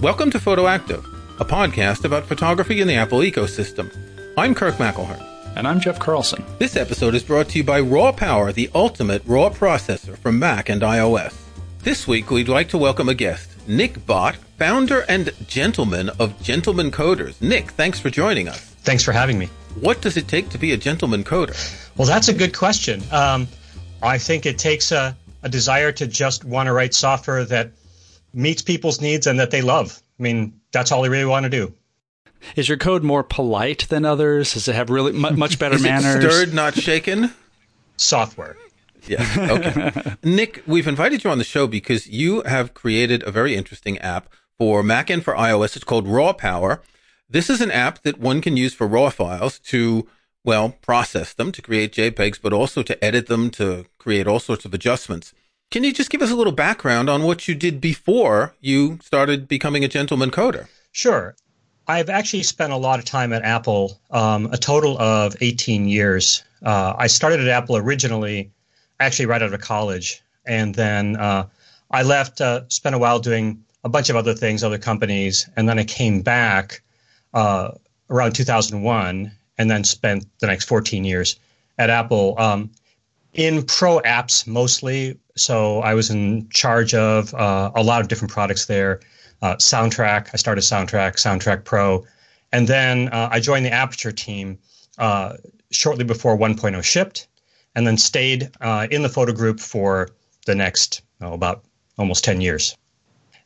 Welcome to Photoactive, a podcast about photography in the Apple ecosystem. I'm Kirk McElhearn. And I'm Jeff Carlson. This episode is brought to you by Raw Power, the ultimate raw processor for Mac and iOS. This week, we'd like to welcome a guest, Nik Bhatt, founder and gentleman of Gentlemen Coders. Nik, thanks for joining us. Thanks for having me. What does it take to be a gentleman coder? Well, that's a good question. Um, I think it takes a, a desire to just want to write software that meets people's needs and that they love. I mean, that's all they really want to do. Is your code more polite than others? Does it have really much better Is manners? It stirred, not shaken. Software. Yeah. Okay. Nik, we've invited you on the show because you have created a very interesting app for Mac and for iOS. It's called Raw Power. This is an app that one can use for raw files to, well, process them to create JPEGs, but also to edit them, to create all sorts of adjustments. Can you just give us a little background on what you did before you started becoming a gentleman coder? Sure. I've actually spent a lot of time at Apple, um, a total of 18 years. Uh, I started at Apple originally, actually right out of college. And then uh, I left, uh, spent a while doing a bunch of other things, other companies. And then I came back uh, around 2001 and then spent the next 14 years at Apple um, in pro apps mostly. So I was in charge of uh, a lot of different products there. Uh, Soundtrack, I started Soundtrack, Soundtrack Pro, and then uh, I joined the Aperture team uh, shortly before 1.0 shipped, and then stayed uh, in the photo group for the next oh, about almost 10 years.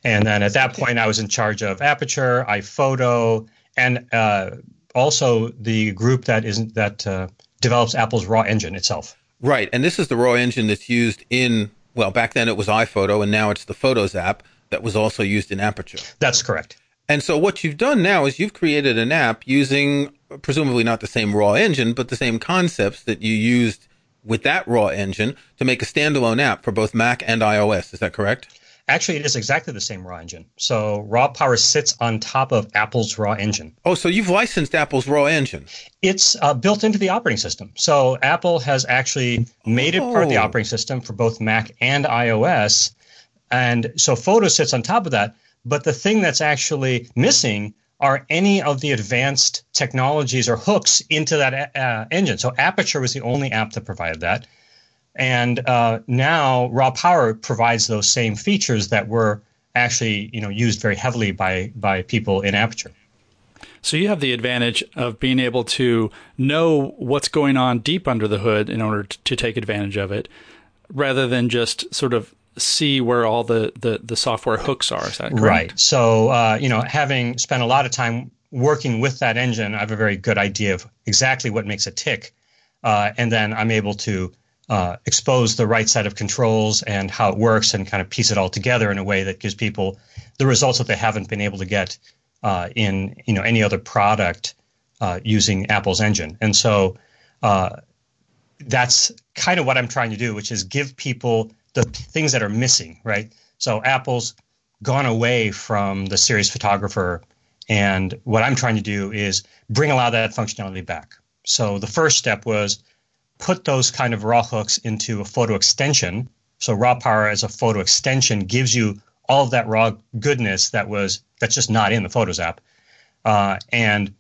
And then at that point, I was in charge of Aperture, iPhoto, and uh, also the group that isn't that uh, develops Apple's raw engine itself. Right, and this is the raw engine that's used in well, back then it was iPhoto, and now it's the Photos app that was also used in Aperture. That's correct. And so what you've done now is you've created an app using presumably not the same raw engine, but the same concepts that you used with that raw engine to make a standalone app for both Mac and iOS. Is that correct? Actually, it is exactly the same raw engine. So raw power sits on top of Apple's raw engine. Oh, so you've licensed Apple's raw engine? It's uh, built into the operating system. So Apple has actually made oh. it part of the oh. operating system for both Mac and iOS. And so Photo sits on top of that. But the thing that's actually missing are any of the advanced technologies or hooks into that uh, engine. So Aperture was the only app that provided that. And uh, now raw power provides those same features that were actually you know used very heavily by by people in Aperture. So you have the advantage of being able to know what's going on deep under the hood in order to take advantage of it, rather than just sort of see where all the, the, the software hooks are. Is that correct? Right. So, uh, you know, having spent a lot of time working with that engine, I have a very good idea of exactly what makes it tick. Uh, and then I'm able to uh, expose the right set of controls and how it works and kind of piece it all together in a way that gives people the results that they haven't been able to get uh, in you know any other product uh, using Apple's engine. And so uh, that's kind of what I'm trying to do, which is give people the things that are missing, right? So Apple's gone away from the serious photographer. And what I'm trying to do is bring a lot of that functionality back. So the first step was put those kind of raw hooks into a photo extension. So raw power as a photo extension gives you all of that raw goodness that was that's just not in the Photos app. Uh, and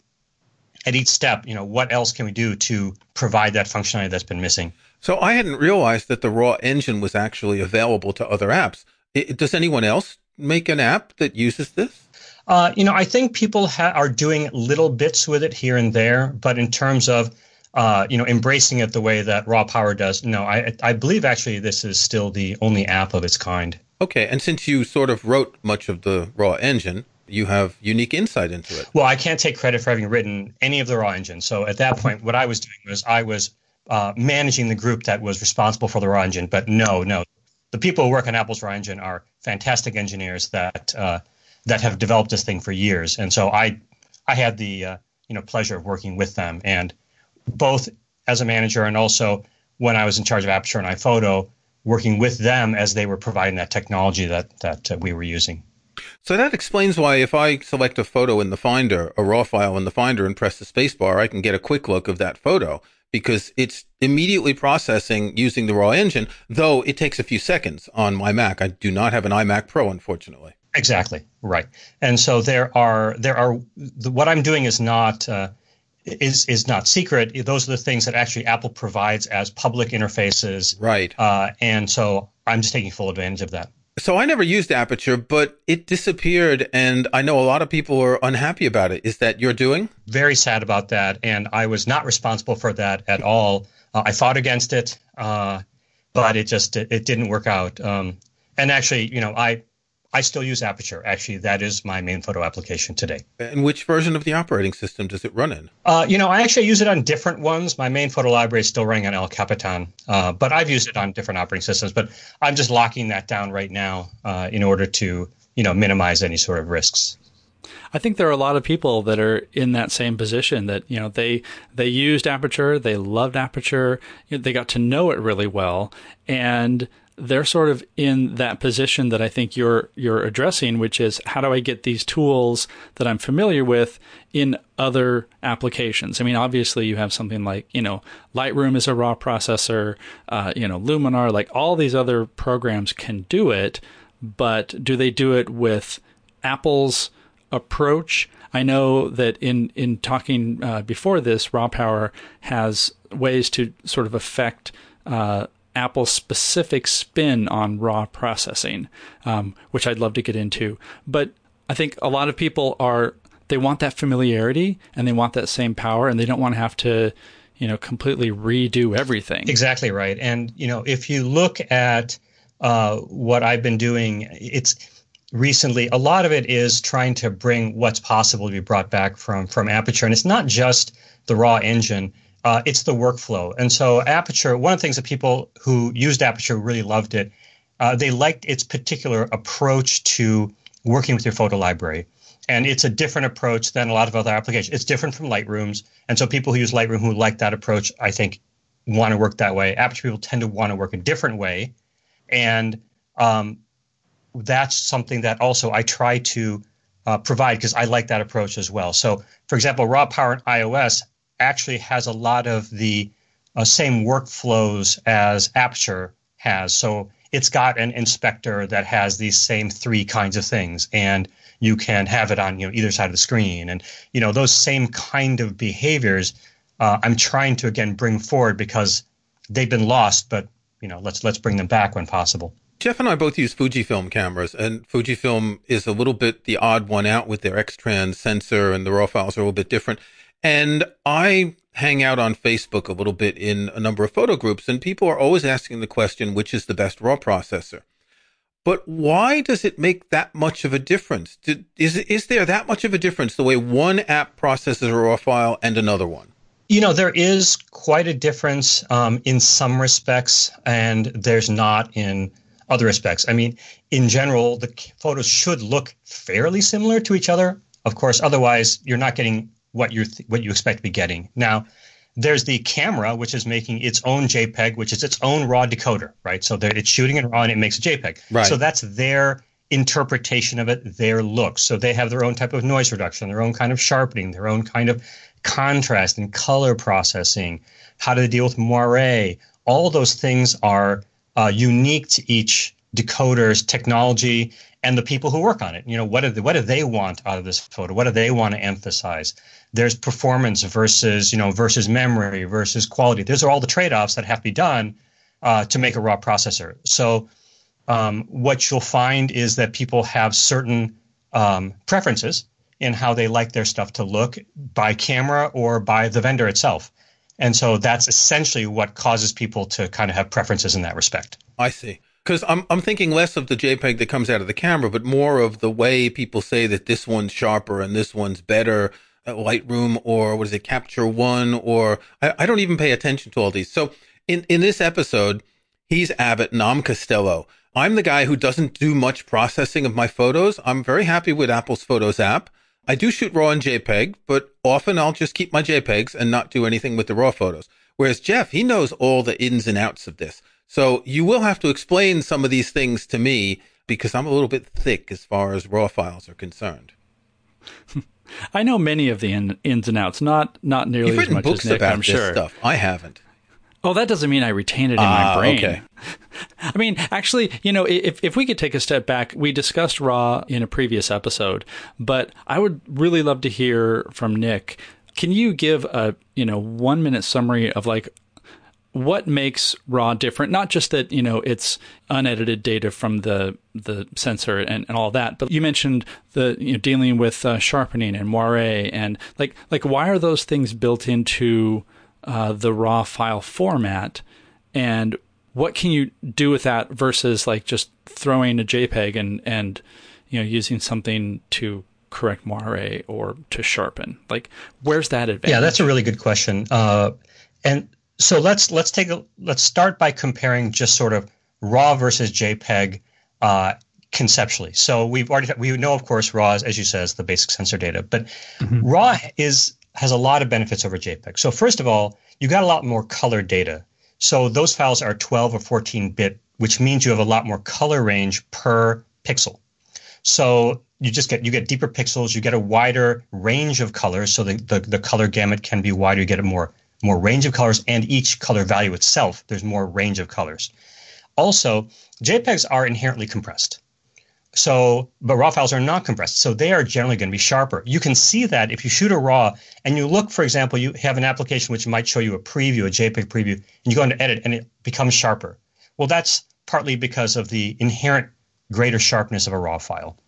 at each step, you know, what else can we do to provide that functionality that's been missing? So I hadn't realized that the raw engine was actually available to other apps. It, does anyone else make an app that uses this? Uh, you know, I think people ha- are doing little bits with it here and there, but in terms of uh, you know, embracing it the way that Raw Power does. No, I I believe actually this is still the only app of its kind. Okay, and since you sort of wrote much of the Raw engine, you have unique insight into it. Well, I can't take credit for having written any of the Raw engine. So at that point, what I was doing was I was uh, managing the group that was responsible for the Raw engine. But no, no, the people who work on Apple's Raw engine are fantastic engineers that uh, that have developed this thing for years. And so I I had the uh, you know pleasure of working with them and both as a manager and also when I was in charge of Aperture and iPhoto, working with them as they were providing that technology that that uh, we were using. So that explains why if I select a photo in the Finder, a raw file in the Finder, and press the spacebar, I can get a quick look of that photo because it's immediately processing using the raw engine, though it takes a few seconds on my Mac. I do not have an iMac Pro, unfortunately. Exactly right. And so there are there are the, what I'm doing is not uh, is is not secret. Those are the things that actually Apple provides as public interfaces. Right. Uh, and so I'm just taking full advantage of that. So I never used Aperture, but it disappeared, and I know a lot of people are unhappy about it. Is that you're doing? Very sad about that, and I was not responsible for that at all. Uh, I fought against it, uh, but it just it, it didn't work out. Um, and actually, you know, I I still use Aperture. Actually, that is my main photo application today. And which version of the operating system does it run in? Uh, you know, I actually use it on different ones. My main photo library is still running on El Capitan, uh, but I've used it on different operating systems. But I'm just locking that down right now uh, in order to, you know, minimize any sort of risks. I think there are a lot of people that are in that same position that you know they they used Aperture, they loved Aperture, you know, they got to know it really well, and they're sort of in that position that I think you're you're addressing, which is how do I get these tools that I'm familiar with in other applications? I mean, obviously you have something like you know Lightroom is a raw processor, uh, you know Luminar, like all these other programs can do it, but do they do it with Apple's approach? I know that in in talking uh, before this, Raw Power has ways to sort of affect. Uh, Apple's specific spin on raw processing, um, which I'd love to get into. But I think a lot of people are they want that familiarity and they want that same power, and they don't want to have to, you know, completely redo everything. Exactly right. And you know, if you look at uh, what I've been doing, it's recently a lot of it is trying to bring what's possible to be brought back from from Aperture, and it's not just the raw engine uh, it's the workflow. And so Aperture, one of the things that people who used Aperture really loved it, uh, they liked its particular approach to working with your photo library. And it's a different approach than a lot of other applications. It's different from Lightroom's. And so people who use Lightroom who like that approach, I think, want to work that way. Aperture people tend to want to work a different way. And um, that's something that also I try to uh, provide because I like that approach as well. So, for example, Raw Power in iOS actually has a lot of the uh, same workflows as Aperture has. So it's got an inspector that has these same three kinds of things, and you can have it on you know either side of the screen, and you know those same kind of behaviors. Uh, I'm trying to again bring forward because they've been lost, but you know let's let's bring them back when possible. Jeff and I both use Fujifilm cameras, and Fujifilm is a little bit the odd one out with their X-Trans sensor, and the raw files are a little bit different. And I hang out on Facebook a little bit in a number of photo groups, and people are always asking the question, which is the best RAW processor? But why does it make that much of a difference? Is, is there that much of a difference the way one app processes a RAW file and another one? You know, there is quite a difference um, in some respects, and there's not in other respects. I mean, in general, the photos should look fairly similar to each other. Of course, otherwise, you're not getting what you th- what you expect to be getting. Now, there's the camera, which is making its own JPEG, which is its own raw decoder, right? So it's shooting it raw and it makes a JPEG. Right. So that's their interpretation of it, their look. So they have their own type of noise reduction, their own kind of sharpening, their own kind of contrast and color processing. How do they deal with moire? All those things are uh, unique to each decoder's technology and the people who work on it. You know, what do they, what do they want out of this photo? What do they want to emphasize? There's performance versus you know versus memory versus quality. Those are all the trade-offs that have to be done uh, to make a raw processor. So um, what you'll find is that people have certain um, preferences in how they like their stuff to look by camera or by the vendor itself. And so that's essentially what causes people to kind of have preferences in that respect. I see because I'm I'm thinking less of the JPEG that comes out of the camera, but more of the way people say that this one's sharper and this one's better. Uh, Lightroom or what is it, Capture One, or I, I don't even pay attention to all these. So in in this episode, he's Abbott and I'm Costello. I'm the guy who doesn't do much processing of my photos. I'm very happy with Apple's Photos app. I do shoot RAW and JPEG, but often I'll just keep my JPEGs and not do anything with the RAW photos. Whereas Jeff, he knows all the ins and outs of this. So you will have to explain some of these things to me because I'm a little bit thick as far as raw files are concerned. I know many of the in, ins and outs, not not nearly as much as Nik. about I'm this sure. stuff. I haven't. Oh, that doesn't mean I retain it in Ah, my brain. okay. I mean, actually, you know, if, if we could take a step back, we discussed RAW in a previous episode, but I would really love to hear from Nik. Can you give a, you know, one minute summary of like what makes raw different not just that you know it's unedited data from the the sensor and, and all that but you mentioned the you know dealing with uh, sharpening and moire and like like why are those things built into uh, the raw file format? And what can you do with that versus like just throwing a jpeg and and you know using something to correct moire or to sharpen? Like where's that advantage Yeah, that's a really good question. Uh, and so let's let's take a let's start by comparing just sort of raw versus JPEG uh, conceptually. So we've already we know of course raw is, as you says the basic sensor data, but raw is has a lot of benefits over JPEG. So first of all, you got a lot more color data. So those files are 12 or 14 bit, which means you have a lot more color range per pixel. So you just get you get deeper pixels, you get a wider range of colors, so the, the, the color gamut can be wider, you get a more more range of colors, and each color value itself, there's more range of colors. Also, JPEGs are inherently compressed. So, but RAW files are not compressed. So they are generally going to be sharper. You can see that if you shoot a RAW and you look, for example, you have an application which might show you a preview, a JPEG preview, and you go into edit and it becomes sharper. Well, that's partly because of the inherent greater sharpness of a RAW file.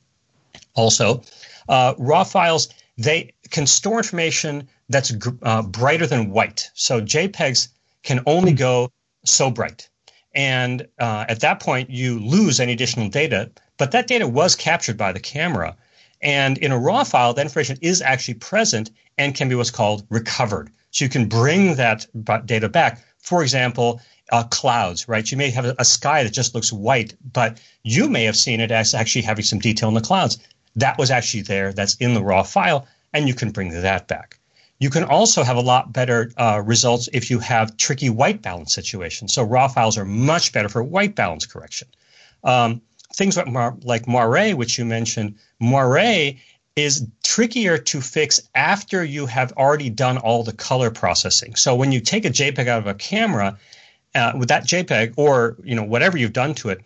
Also, uh, RAW files, they can store information that's uh, brighter than white. So JPEGs can only go so bright. And uh, at that point, you lose any additional data, but that data was captured by the camera. And in a RAW file, that information is actually present and can be what's called recovered. So you can bring that data back. For example, uh, clouds, right? You may have a, a sky that just looks white, but you may have seen it as actually having some detail in the clouds. That was actually there. That's in the raw file, and you can bring that back. You can also have a lot better uh, results if you have tricky white balance situations. So raw files are much better for white balance correction. Um, things like, Mar- like Moire, which you mentioned, Moire is trickier to fix after you have already done all the color processing. So when you take a JPEG out of a camera uh, with that JPEG or you know whatever you've done to it,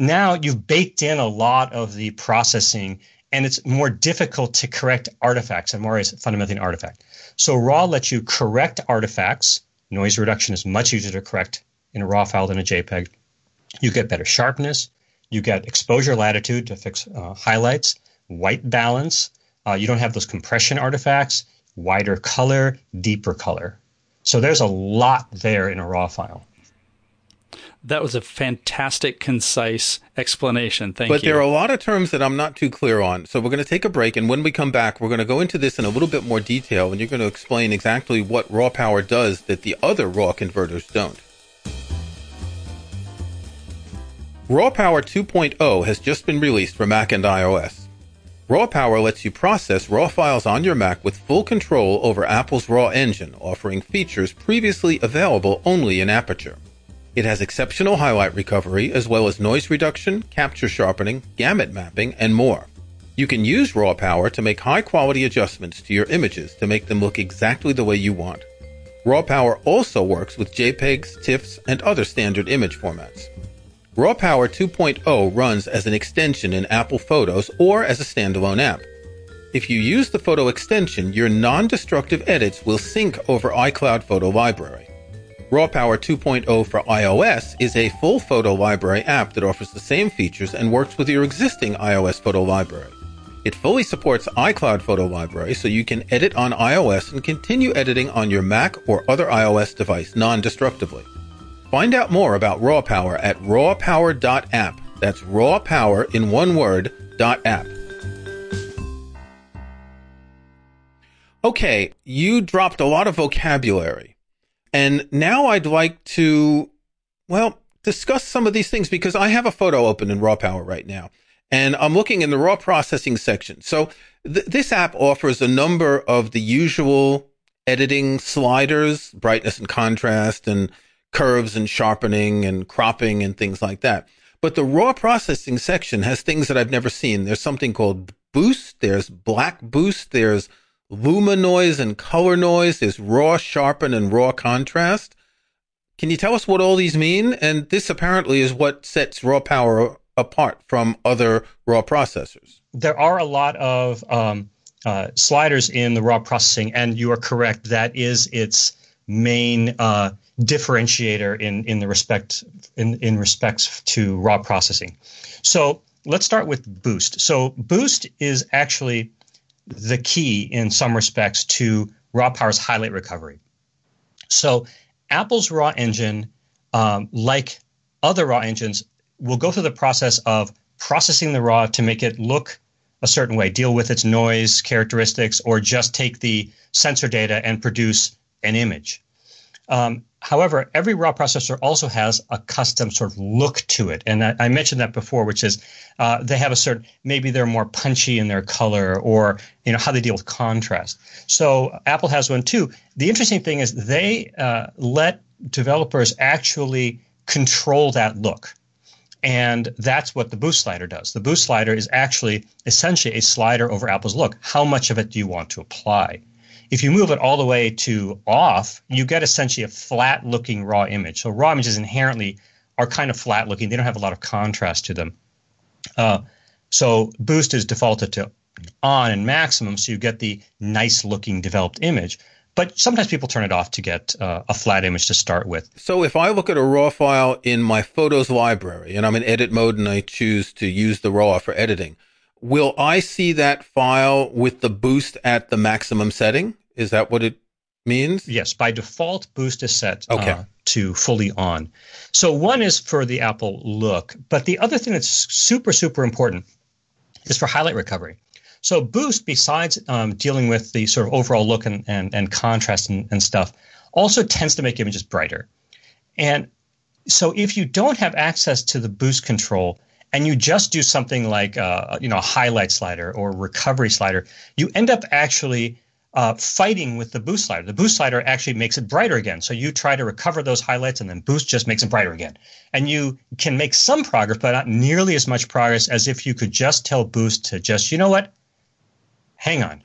now you've baked in a lot of the processing and it's more difficult to correct artifacts and Moire is fundamentally an artifact. So RAW lets you correct artifacts. Noise reduction is much easier to correct in a RAW file than a JPEG. You get better sharpness. You get exposure latitude to fix uh, highlights, white balance. Uh, you don't have those compression artifacts, wider color, deeper color. So there's a lot there in a RAW file. That was a fantastic, concise explanation. Thank But you. But there are a lot of terms that I'm not too clear on. So we're going to take a break. And when we come back, we're going to go into this in a little bit more detail. And you're going to explain exactly what raw power does that the other raw converters don't. Raw Power 2.0 has just been released for Mac and iOS. Raw Power lets you process RAW files on your Mac with full control over Apple's RAW engine, offering features previously available only in Aperture. It has exceptional highlight recovery, as well as noise reduction, capture sharpening, gamut mapping, and more. You can use RAW Power to make high quality adjustments to your images to make them look exactly the way you want. RAW Power also works with JPEGs, TIFFs, and other standard image formats. RAW Power 2.0 runs as an extension in Apple Photos or as a standalone app. If you use the photo extension, your non destructive edits will sync over iCloud Photo Library. RAW Power 2.0 for iOS is a full photo library app that offers the same features and works with your existing iOS photo library. It fully supports iCloud Photo Library so you can edit on iOS and continue editing on your Mac or other iOS device non destructively. Find out more about Raw Power at rawpower.app. That's raw power in one word, dot app. Okay, you dropped a lot of vocabulary. And now I'd like to, well, discuss some of these things because I have a photo open in Raw Power right now. And I'm looking in the raw processing section. So th- this app offers a number of the usual editing sliders, brightness and contrast and curves and sharpening and cropping and things like that. But the raw processing section has things that I've never seen. There's something called boost. There's black boost. There's luma noise and color noise. There's raw sharpen and raw contrast. Can you tell us what all these mean? And this apparently is what sets raw power apart from other raw processors. There are a lot of um, uh, sliders in the raw processing, and you are correct. That is its main uh, differentiator in in the respect in in respects to raw processing. So let's start with Boost. So Boost is actually the key in some respects to raw power's highlight recovery. So Apple's raw engine, um, like other raw engines, will go through the process of processing the raw to make it look a certain way, deal with its noise characteristics, or just take the sensor data and produce an image. Um, however, every raw processor also has a custom sort of look to it. And I, I mentioned that before, which is uh, they have a certain, maybe they're more punchy in their color or, you know, how they deal with contrast. So Apple has one too. The interesting thing is they uh, let developers actually control that look. And that's what the boost slider does. The boost slider is actually essentially a slider over Apple's look. How much of it do you want to apply? If you move it all the way to off, you get essentially a flat looking raw image. So raw images inherently are kind of flat looking. They don't have a lot of contrast to them. Uh, so boost is defaulted to on and maximum, so you get the nice looking developed image. But sometimes people turn it off to get uh, a flat image to start with. So if I look at a raw file in my photos library and I'm in edit mode and I choose to use the raw for editing, will I see that file with the boost at the maximum setting? Is that what it means? Yes, by default, boost is set okay. uh, to fully on. So one is for the Apple look, but the other thing that's super, super important is for highlight recovery. So Boost, besides um, dealing with the sort of overall look and, and, and contrast and, and stuff, also tends to make images brighter. And so if you don't have access to the Boost control and you just do something like uh, you know a highlight slider or recovery slider, you end up actually uh, fighting with the boost slider. The boost slider actually makes it brighter again. So you try to recover those highlights, and then boost just makes it brighter again. And you can make some progress, but not nearly as much progress as if you could just tell boost to just, you know what, hang on,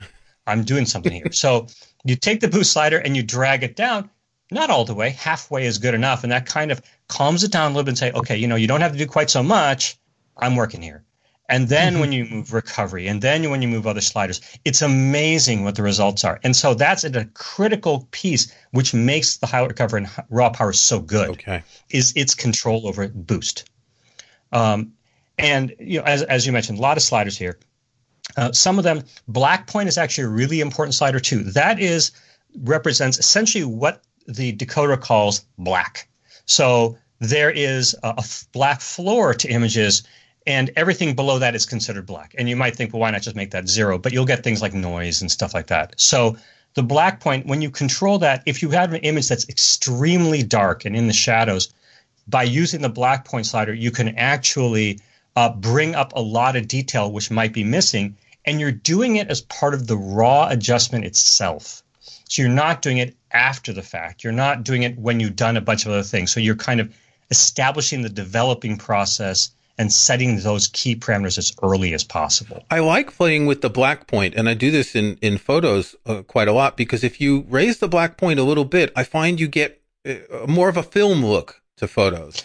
I'm doing something here. so you take the boost slider and you drag it down, not all the way, halfway is good enough. And that kind of calms it down a little bit and say, okay, you know, you don't have to do quite so much. I'm working here. And then mm-hmm. when you move recovery, and then when you move other sliders, it's amazing what the results are. And so that's a critical piece which makes the highlight recovery and raw power so good. Okay. Is its control over boost. Um, and you know, as, as you mentioned, a lot of sliders here. Uh, some of them, black point is actually a really important slider too. That is represents essentially what the decoder calls black. So there is a, a black floor to images, and everything below that is considered black. And you might think, well, why not just make that zero? But you'll get things like noise and stuff like that. So the black point, when you control that, if you have an image that's extremely dark and in the shadows, by using the black point slider, you can actually uh, bring up a lot of detail which might be missing, and you're doing it as part of the raw adjustment itself. So you're not doing it after the fact. You're not doing it when you've done a bunch of other things. So you're kind of establishing the developing process and setting those key parameters as early as possible. I like playing with the black point, and I do this in in photos uh, quite a lot because if you raise the black point a little bit, I find you get uh, more of a film look to photos.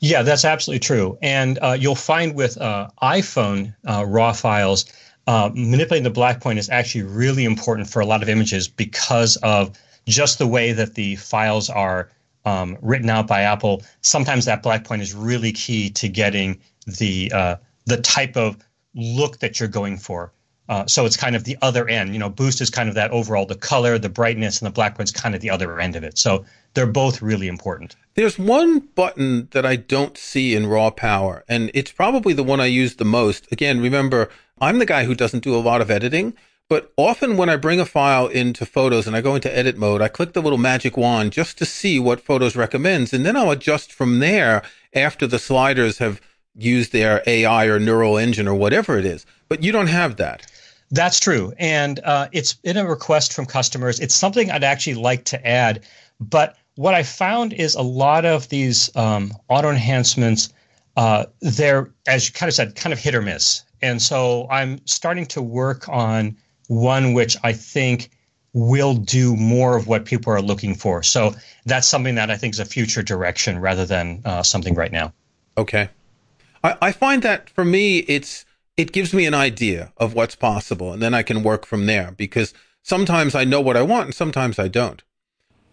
Yeah, that's absolutely true. And uh, you'll find with uh, iPhone uh, RAW files, uh, manipulating the black point is actually really important for a lot of images because of just the way that the files are um, written out by Apple. Sometimes that black point is really key to getting the uh, the type of look that you're going for. Uh, so it's kind of the other end. You know, boost is kind of that overall, the color, the brightness, and the black point's kind of the other end of it. So they're both really important. There's one button that I don't see in raw power, and it's probably the one I use the most. Again, remember, I'm the guy who doesn't do a lot of editing, but often when I bring a file into photos and I go into edit mode, I click the little magic wand just to see what photos recommends, and then I'll adjust from there after the sliders have used their AI or neural engine or whatever it is. But you don't have that. That's true. And uh, it's in a request from customers. It's something I'd actually like to add. But what I found is a lot of these um, auto enhancements, uh, they're, as you kind of said, kind of hit or miss. And so I'm starting to work on one which I think will do more of what people are looking for. So that's something that I think is a future direction rather than uh, something right now. Okay. I, I find that for me, it's it gives me an idea of what's possible, and then I can work from there because sometimes I know what I want and sometimes I don't.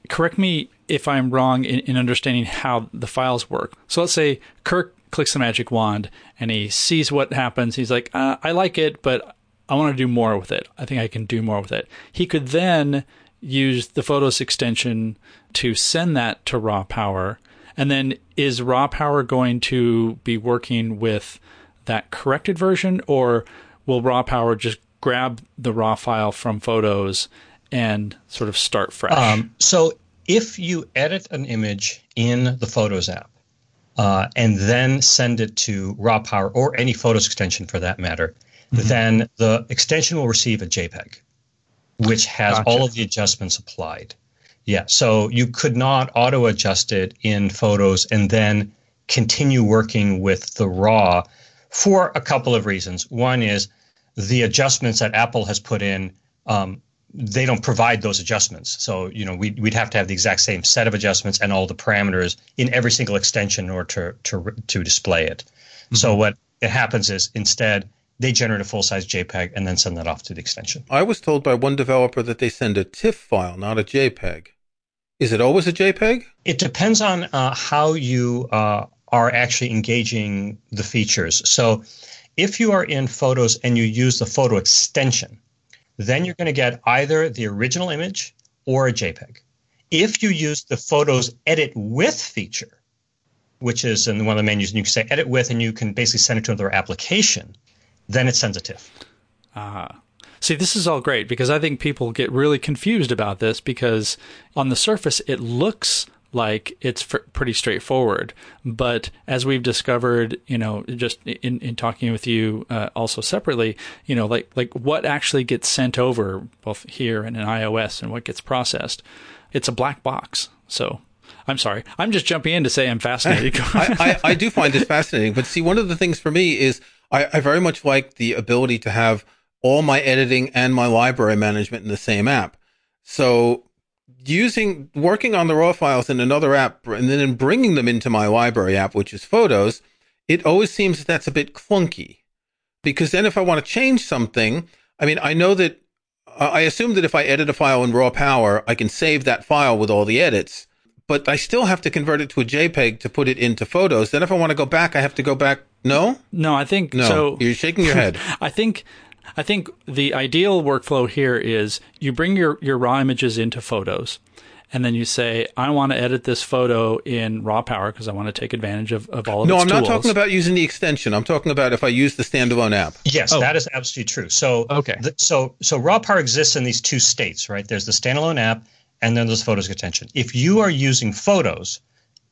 Correct me if I'm wrong in, in understanding how the files work. So let's say Kirk clicks the magic wand and he sees what happens. He's like, uh, I like it, but I want to do more with it. I think I can do more with it. He could then use the Photos extension to send that to raw power. And then is raw power going to be working with that corrected version or will raw power just grab the raw file from photos and sort of start fresh? Um, so if you edit an image in the Photos app uh, and then send it to raw power or any Photos extension for that matter, mm-hmm. then the extension will receive a JPEG, which has gotcha. all of the adjustments applied. Yeah, so you could not auto adjust it in Photos and then continue working with the raw for a couple of reasons. One is the adjustments that Apple has put in. Um, they don't provide those adjustments. So, you know, we'd, we'd have to have the exact same set of adjustments and all the parameters in every single extension in order to, to, to display it. Mm-hmm. So what it happens is instead they generate a full size JPEG and then send that off to the extension. I was told by one developer that they send a TIFF file, not a JPEG. Is it always a JPEG? It depends on uh, how you uh, are actually engaging the features. So if you are in Photos and you use the photo extension, then you're going to get either the original image or a JPEG. If you use the Photos Edit With feature, which is in one of the menus, and you can say Edit With, and you can basically send it to another application, then it sends a TIFF. Ah. Uh-huh. See, this is all great because I think people get really confused about this because on the surface it looks like it's pretty straightforward. But as we've discovered, you know, just in, in talking with you uh, also separately, you know, like like what actually gets sent over both here and in iOS and what gets processed, it's a black box. So I'm sorry. I'm just jumping in to say I'm fascinated. I, I, I, do find this fascinating. But see, one of the things for me is I, I very much like the ability to have all my editing and my library management in the same app. So using working on the raw files in another app and then bringing them into my library app, which is Photos, it always seems that that's a bit clunky. Because then if I want to change something, I mean, I know that I assume that if I edit a file in raw power, I can save that file with all the edits, but I still have to convert it to a JPEG to put it into Photos. Then if I want to go back, I have to go back. No, no, I think no. So you're shaking your head. I think I think the ideal workflow here is you bring your, your raw images into photos and then you say, I want to edit this photo in raw power because I want to take advantage of, of all of no, its I'm tools. not talking about using the extension. I'm talking about if I use the standalone app. Yes, oh. that is absolutely true. So, okay. The, so, so raw power exists in these two states, right? There's the standalone app and then there's photos extension. If you are using photos,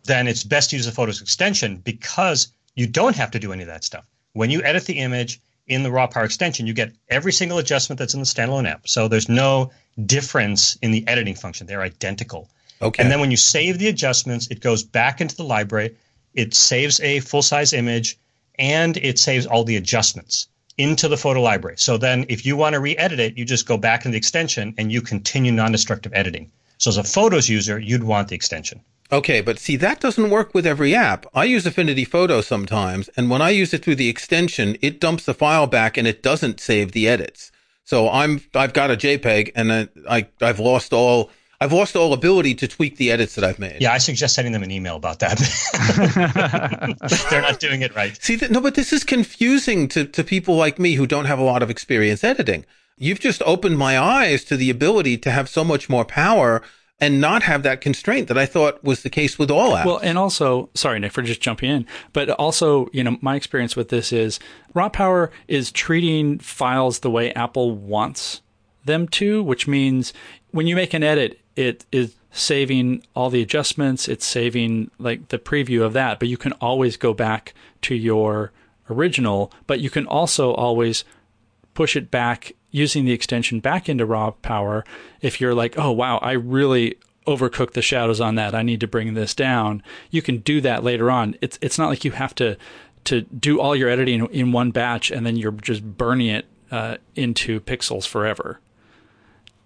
then it's best to use the photos extension because you don't have to do any of that stuff. When you edit the image, in the raw power extension, you get every single adjustment that's in the standalone app. So there's no difference in the editing function. They're identical. Okay. And then when you save the adjustments, it goes back into the library. It saves a full size image and it saves all the adjustments into the photo library. So then if you want to re edit it, you just go back in the extension and you continue non destructive editing. So as a photos user, you'd want the extension. Okay, but see, that doesn't work with every app. I use Affinity Photo sometimes, and when I use it through the extension, it dumps the file back and it doesn't save the edits. So I'm I've got a JPEG, and I, I I've lost all I've lost all ability to tweak the edits that I've made. Yeah, I suggest sending them an email about that. They're not doing it right. See, no, but this is confusing to to people like me who don't have a lot of experience editing. You've just opened my eyes to the ability to have so much more power and not have that constraint that I thought was the case with all apps. Well, and also, sorry, Nik, for just jumping in, but also, you know, my experience with this is raw power is treating files the way Apple wants them to, which means when you make an edit, it is saving all the adjustments, it's saving like the preview of that, but you can always go back to your original, but you can also always push it back using the extension back into raw power if you're like oh wow i really overcooked the shadows on that i need to bring this down you can do that later on it's it's not like you have to to do all your editing in one batch and then you're just burning it uh, into pixels forever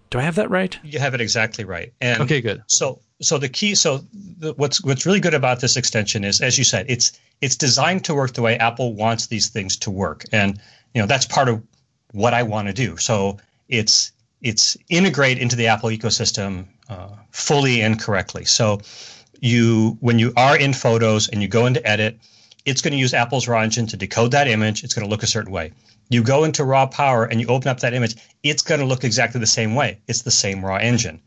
Do I have that right? You have it exactly right. And okay, good. So, so the key, so the, what's what's really good about this extension is, as you said, it's it's designed to work the way Apple wants these things to work, and you know that's part of what I want to do. So it's it's integrate into the Apple ecosystem uh, fully and correctly. So you when you are in Photos and you go into Edit, it's going to use Apple's raw engine to decode that image. It's going to look a certain way. You go into raw power and you open up that image, it's going to look exactly the same way. It's the same raw engine.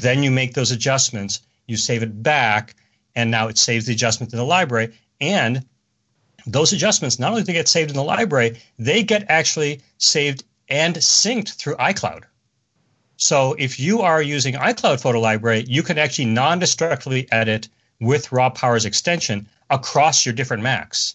Then you make those adjustments, you save it back, and now it saves the adjustment in the library. And those adjustments, not only do they get saved in the library, they get actually saved and synced through iCloud. So if you are using iCloud Photo Library, you can actually non-destructively edit with raw power's extension across your different Macs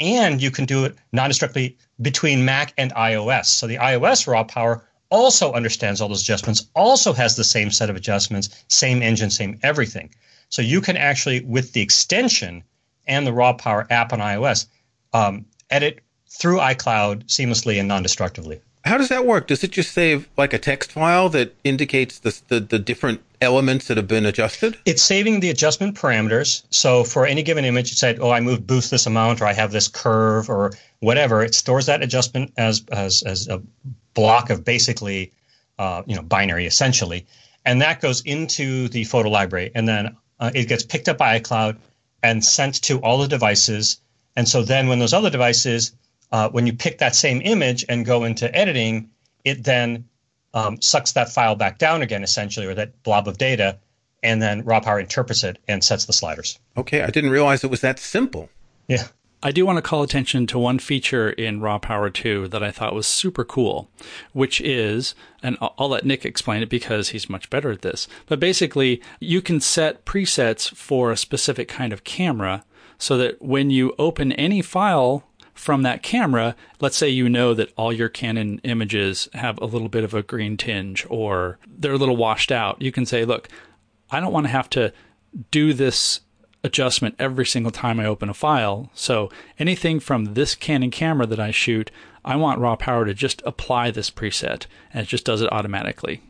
and you can do it non-destructively between Mac and iOS. So the iOS raw power also understands all those adjustments, also has the same set of adjustments, same engine, same everything. So you can actually, with the extension and the raw power app on iOS, um, edit through iCloud seamlessly and non-destructively. How does that work? Does it just save like a text file that indicates the, the, the different elements that have been adjusted? It's saving the adjustment parameters. So for any given image, it said, "Oh, I moved boost this amount, or I have this curve, or whatever." It stores that adjustment as as as a block of basically, uh, you know, binary essentially, and that goes into the photo library, and then uh, it gets picked up by iCloud and sent to all the devices. And so then, when those other devices uh, when you pick that same image and go into editing, it then um, sucks that file back down again, essentially, or that blob of data, and then raw power interprets it and sets the sliders. Okay, I didn't realize it was that simple. Yeah. I do want to call attention to one feature in Raw Power 2 that I thought was super cool, which is, and I'll let Nik explain it because he's much better at this, but basically, you can set presets for a specific kind of camera so that when you open any file from that camera, let's say you know that all your Canon images have a little bit of a green tinge or they're a little washed out, you can say, look, I don't want to have to do this adjustment every single time I open a file. So anything from this Canon camera that I shoot, I want raw power to just apply this preset and it just does it automatically.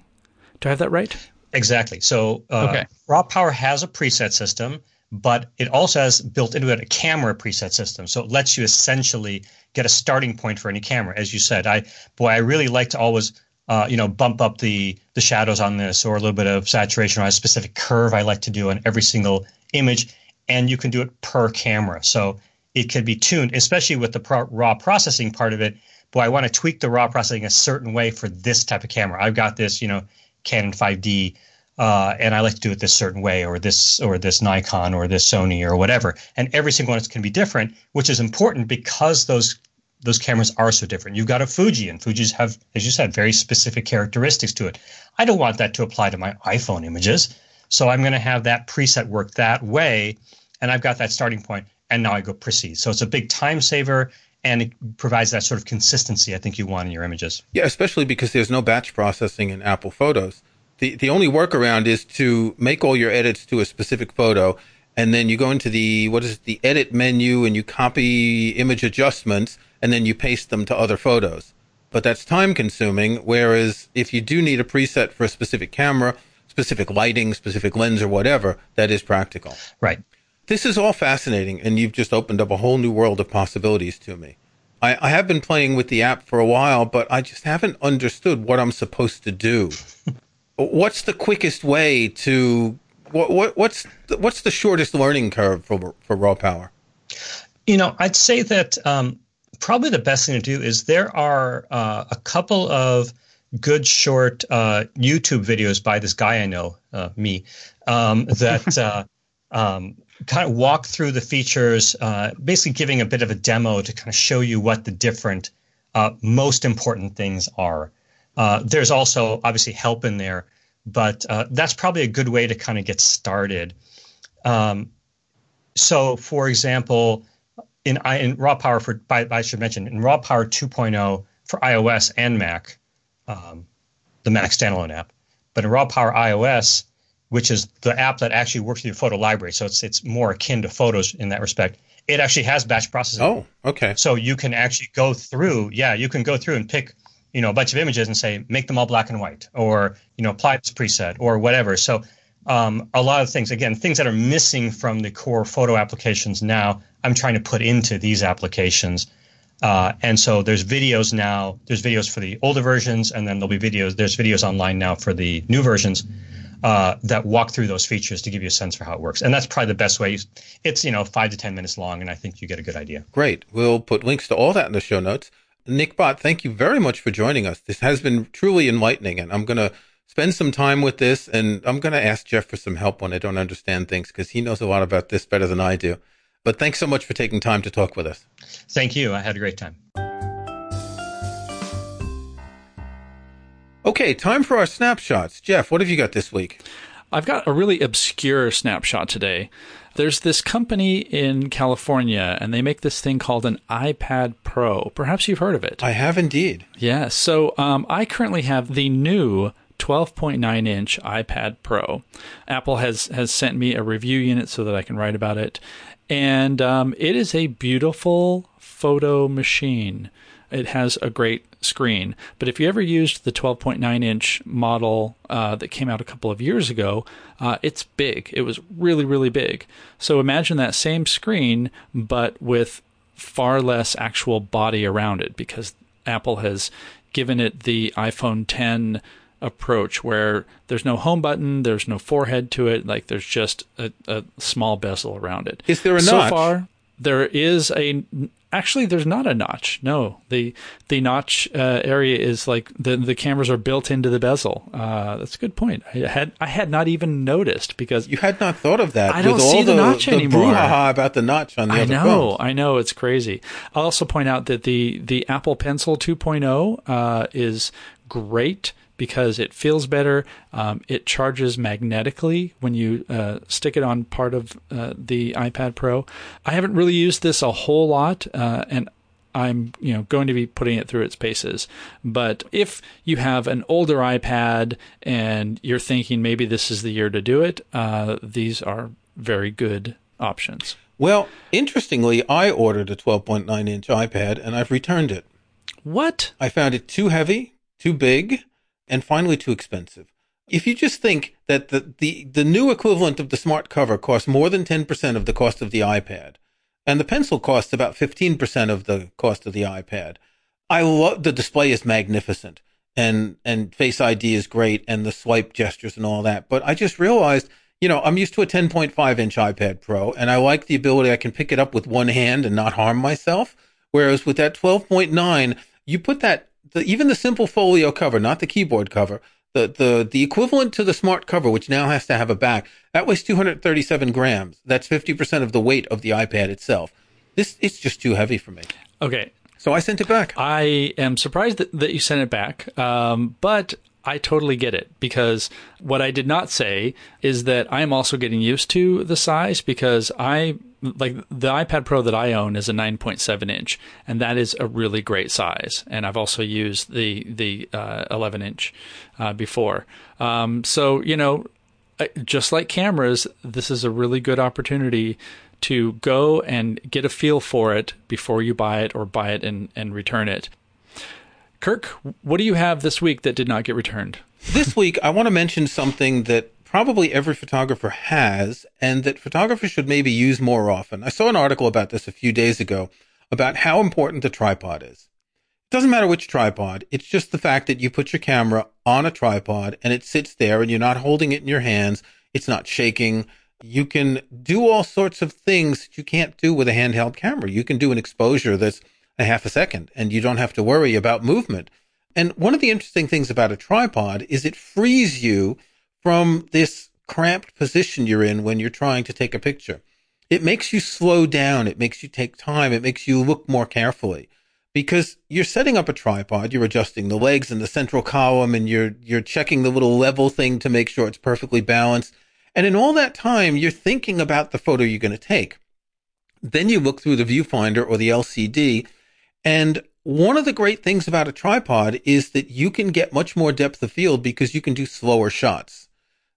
Do I have that right? Exactly. So uh, okay. raw power has a preset system but it also has built into it a camera preset system. So it lets you essentially get a starting point for any camera. As you said, I boy, I really like to always uh, you know bump up the the shadows on this or a little bit of saturation or a specific curve I like to do on every single image, and you can do it per camera. So it can be tuned, especially with the pro- raw processing part of it. Boy, I want to tweak the raw processing a certain way for this type of camera. I've got this, you know, Canon 5D uh, and I like to do it this certain way, or this, or this Nikon, or this Sony, or whatever. And every single one can be different, which is important because those those cameras are so different. You've got a Fuji, and Fuji's have, as you said, very specific characteristics to it. I don't want that to apply to my iPhone images, so I'm going to have that preset work that way, and I've got that starting point, and now I go proceed. So it's a big time saver and it provides that sort of consistency I think you want in your images. Yeah, especially because there's no batch processing in Apple Photos the, the only workaround is to make all your edits to a specific photo and then you go into the what is it, the edit menu and you copy image adjustments and then you paste them to other photos but that's time consuming whereas if you do need a preset for a specific camera specific lighting specific lens or whatever that is practical right this is all fascinating and you've just opened up a whole new world of possibilities to me I, I have been playing with the app for a while but i just haven't understood what i'm supposed to do what's the quickest way to what, what what's the, what's the shortest learning curve for for raw power? You know, I'd say that um, probably the best thing to do is there are uh, a couple of good short uh, YouTube videos by this guy I know, uh, me, um, that uh, um, kind of walk through the features, uh, basically giving a bit of a demo to kind of show you what the different uh, most important things are. Uh, there's also obviously help in there, but uh, that's probably a good way to kind of get started. Um, so, for example, in, in raw power for by, I should mention in raw power 2.0 for iOS and Mac, um, the Mac standalone app, but in raw power iOS, which is the app that actually works with your photo library, so it's it's more akin to photos in that respect. It actually has batch processing. Oh, okay. So you can actually go through, yeah, you can go through and pick you know a bunch of images and say make them all black and white, or you know apply this preset or whatever. So um, a lot of things again things that are missing from the core photo applications now i'm trying to put into these applications uh, and so there's videos now there's videos for the older versions and then there'll be videos there's videos online now for the new versions uh, that walk through those features to give you a sense for how it works and that's probably the best way it's you know five to ten minutes long and i think you get a good idea great we'll put links to all that in the show notes Nik Bhatt thank you very much for joining us this has been truly enlightening and i'm going to spend some time with this. And I'm going to ask Jeff for some help when I don't understand things because he knows a lot about this better than I do. But thanks so much for taking time to talk with us. Thank you. I had a great time. Okay, time for our snapshots. Jeff, what have you got this week? I've got a really obscure snapshot today. There's this company in California, and they make this thing called an iPad Pro. Perhaps you've heard of it. I have indeed. Yeah. So um, I currently have the new 12.9 inch iPad Pro. Apple has has sent me a review unit so that I can write about it, and um, it is a beautiful photo machine. It has a great screen, but if you ever used the 12.9 inch model uh, that came out a couple of years ago, uh, it's big. It was really really big. So imagine that same screen, but with far less actual body around it because Apple has given it the iPhone 10 approach where there's no home button, there's no forehead to it, like there's just a, a small bezel around it. Is there a so notch? So far, there is a actually there's not a notch. No, the the notch uh, area is like the the cameras are built into the bezel. Uh, that's a good point. I had I had not even noticed because you had not thought of that. I don't with see all the, the notch the anymore. about the notch on the I other know, phones. I know, it's crazy. I'll also point out that the the Apple Pencil 2.0 uh, is great because it feels better. Um, it charges magnetically when you uh, stick it on part of uh, the iPad Pro. I haven't really used this a whole lot, uh, and I'm you know going to be putting it through its paces. But if you have an older iPad and you're thinking maybe this is the year to do it, uh, these are very good options. Well, interestingly, I ordered a 12.9 inch iPad and I've returned it. What? I found it too heavy, too big, and finally too expensive. If you just think that the, the, the new equivalent of the smart cover costs more than 10% of the cost of the iPad, and the pencil costs about 15% of the cost of the iPad, I love the display is magnificent and, and Face ID is great and the swipe gestures and all that. But I just realized, you know, I'm used to a 10.5 inch iPad Pro and I like the ability I can pick it up with one hand and not harm myself. Whereas with that 12.9, you put that the, even the simple folio cover, not the keyboard cover, the, the, the equivalent to the smart cover, which now has to have a back, that weighs 237 grams. That's 50% of the weight of the iPad itself. This, it's just too heavy for me. Okay. So I sent it back. I am surprised that, that you sent it back. Um, but I totally get it because what I did not say is that I am also getting used to the size because I like the iPad Pro that I own is a 9.7 inch, and that is a really great size. And I've also used the the uh, 11 inch uh, before. Um, so you know, just like cameras, this is a really good opportunity to go and get a feel for it before you buy it or buy it and, and return it. Kirk, what do you have this week that did not get returned? this week, I want to mention something that probably every photographer has and that photographers should maybe use more often. I saw an article about this a few days ago about how important the tripod is. It doesn't matter which tripod, it's just the fact that you put your camera on a tripod and it sits there and you're not holding it in your hands, it's not shaking. You can do all sorts of things that you can't do with a handheld camera. You can do an exposure that's a half a second and you don't have to worry about movement. And one of the interesting things about a tripod is it frees you from this cramped position you're in when you're trying to take a picture. It makes you slow down. It makes you take time. It makes you look more carefully because you're setting up a tripod. You're adjusting the legs and the central column and you're, you're checking the little level thing to make sure it's perfectly balanced. And in all that time, you're thinking about the photo you're going to take. Then you look through the viewfinder or the LCD and one of the great things about a tripod is that you can get much more depth of field because you can do slower shots.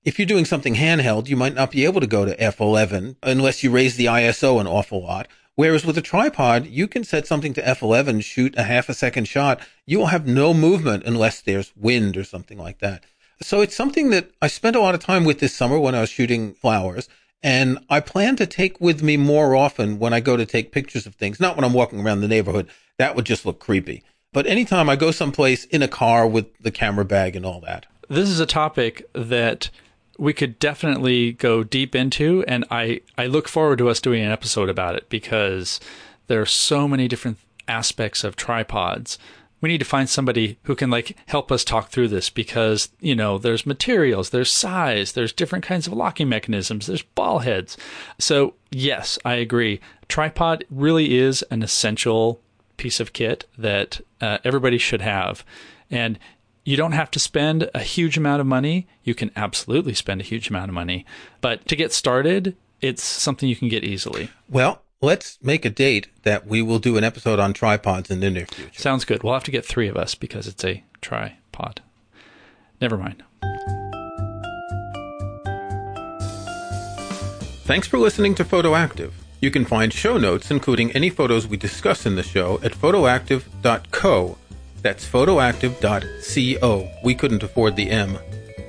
If you're doing something handheld, you might not be able to go to f11 unless you raise the ISO an awful lot. Whereas with a tripod, you can set something to F11, shoot a half a second shot. You will have no movement unless there's wind or something like that. So it's something that I spent a lot of time with this summer when I was shooting flowers. And I plan to take with me more often when I go to take pictures of things. Not when I'm walking around the neighborhood. That would just look creepy. But anytime I go someplace in a car with the camera bag and all that. This is a topic that we could definitely go deep into and I, I look forward to us doing an episode about it because there are so many different aspects of tripods we need to find somebody who can like help us talk through this because you know there's materials there's size there's different kinds of locking mechanisms there's ball heads so yes i agree tripod really is an essential piece of kit that uh, everybody should have and you don't have to spend a huge amount of money you can absolutely spend a huge amount of money but to get started it's something you can get easily well let's make a date that we will do an episode on tripods in the near future. Sounds good. We'll have to get three of us because it's a tripod. Never mind. Thanks for listening to Photoactive. You can find show notes, including any photos we discuss in the show, at photoactive.co. That's photoactive.co. We couldn't afford the M.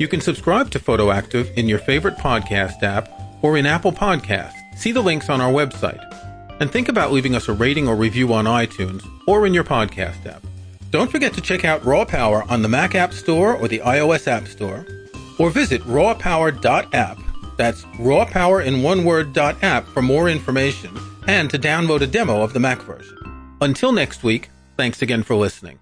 You can subscribe to Photoactive in your favorite podcast app or in Apple Podcasts. See the links on our website. And think about leaving us a rating or review on iTunes or in your podcast app. Don't forget to check out Raw Power on the Mac App Store or the iOS App Store, or visit rawpower.app. That's rawpower in one word app for more information and to download a demo of the Mac version. Until next week, thanks again for listening.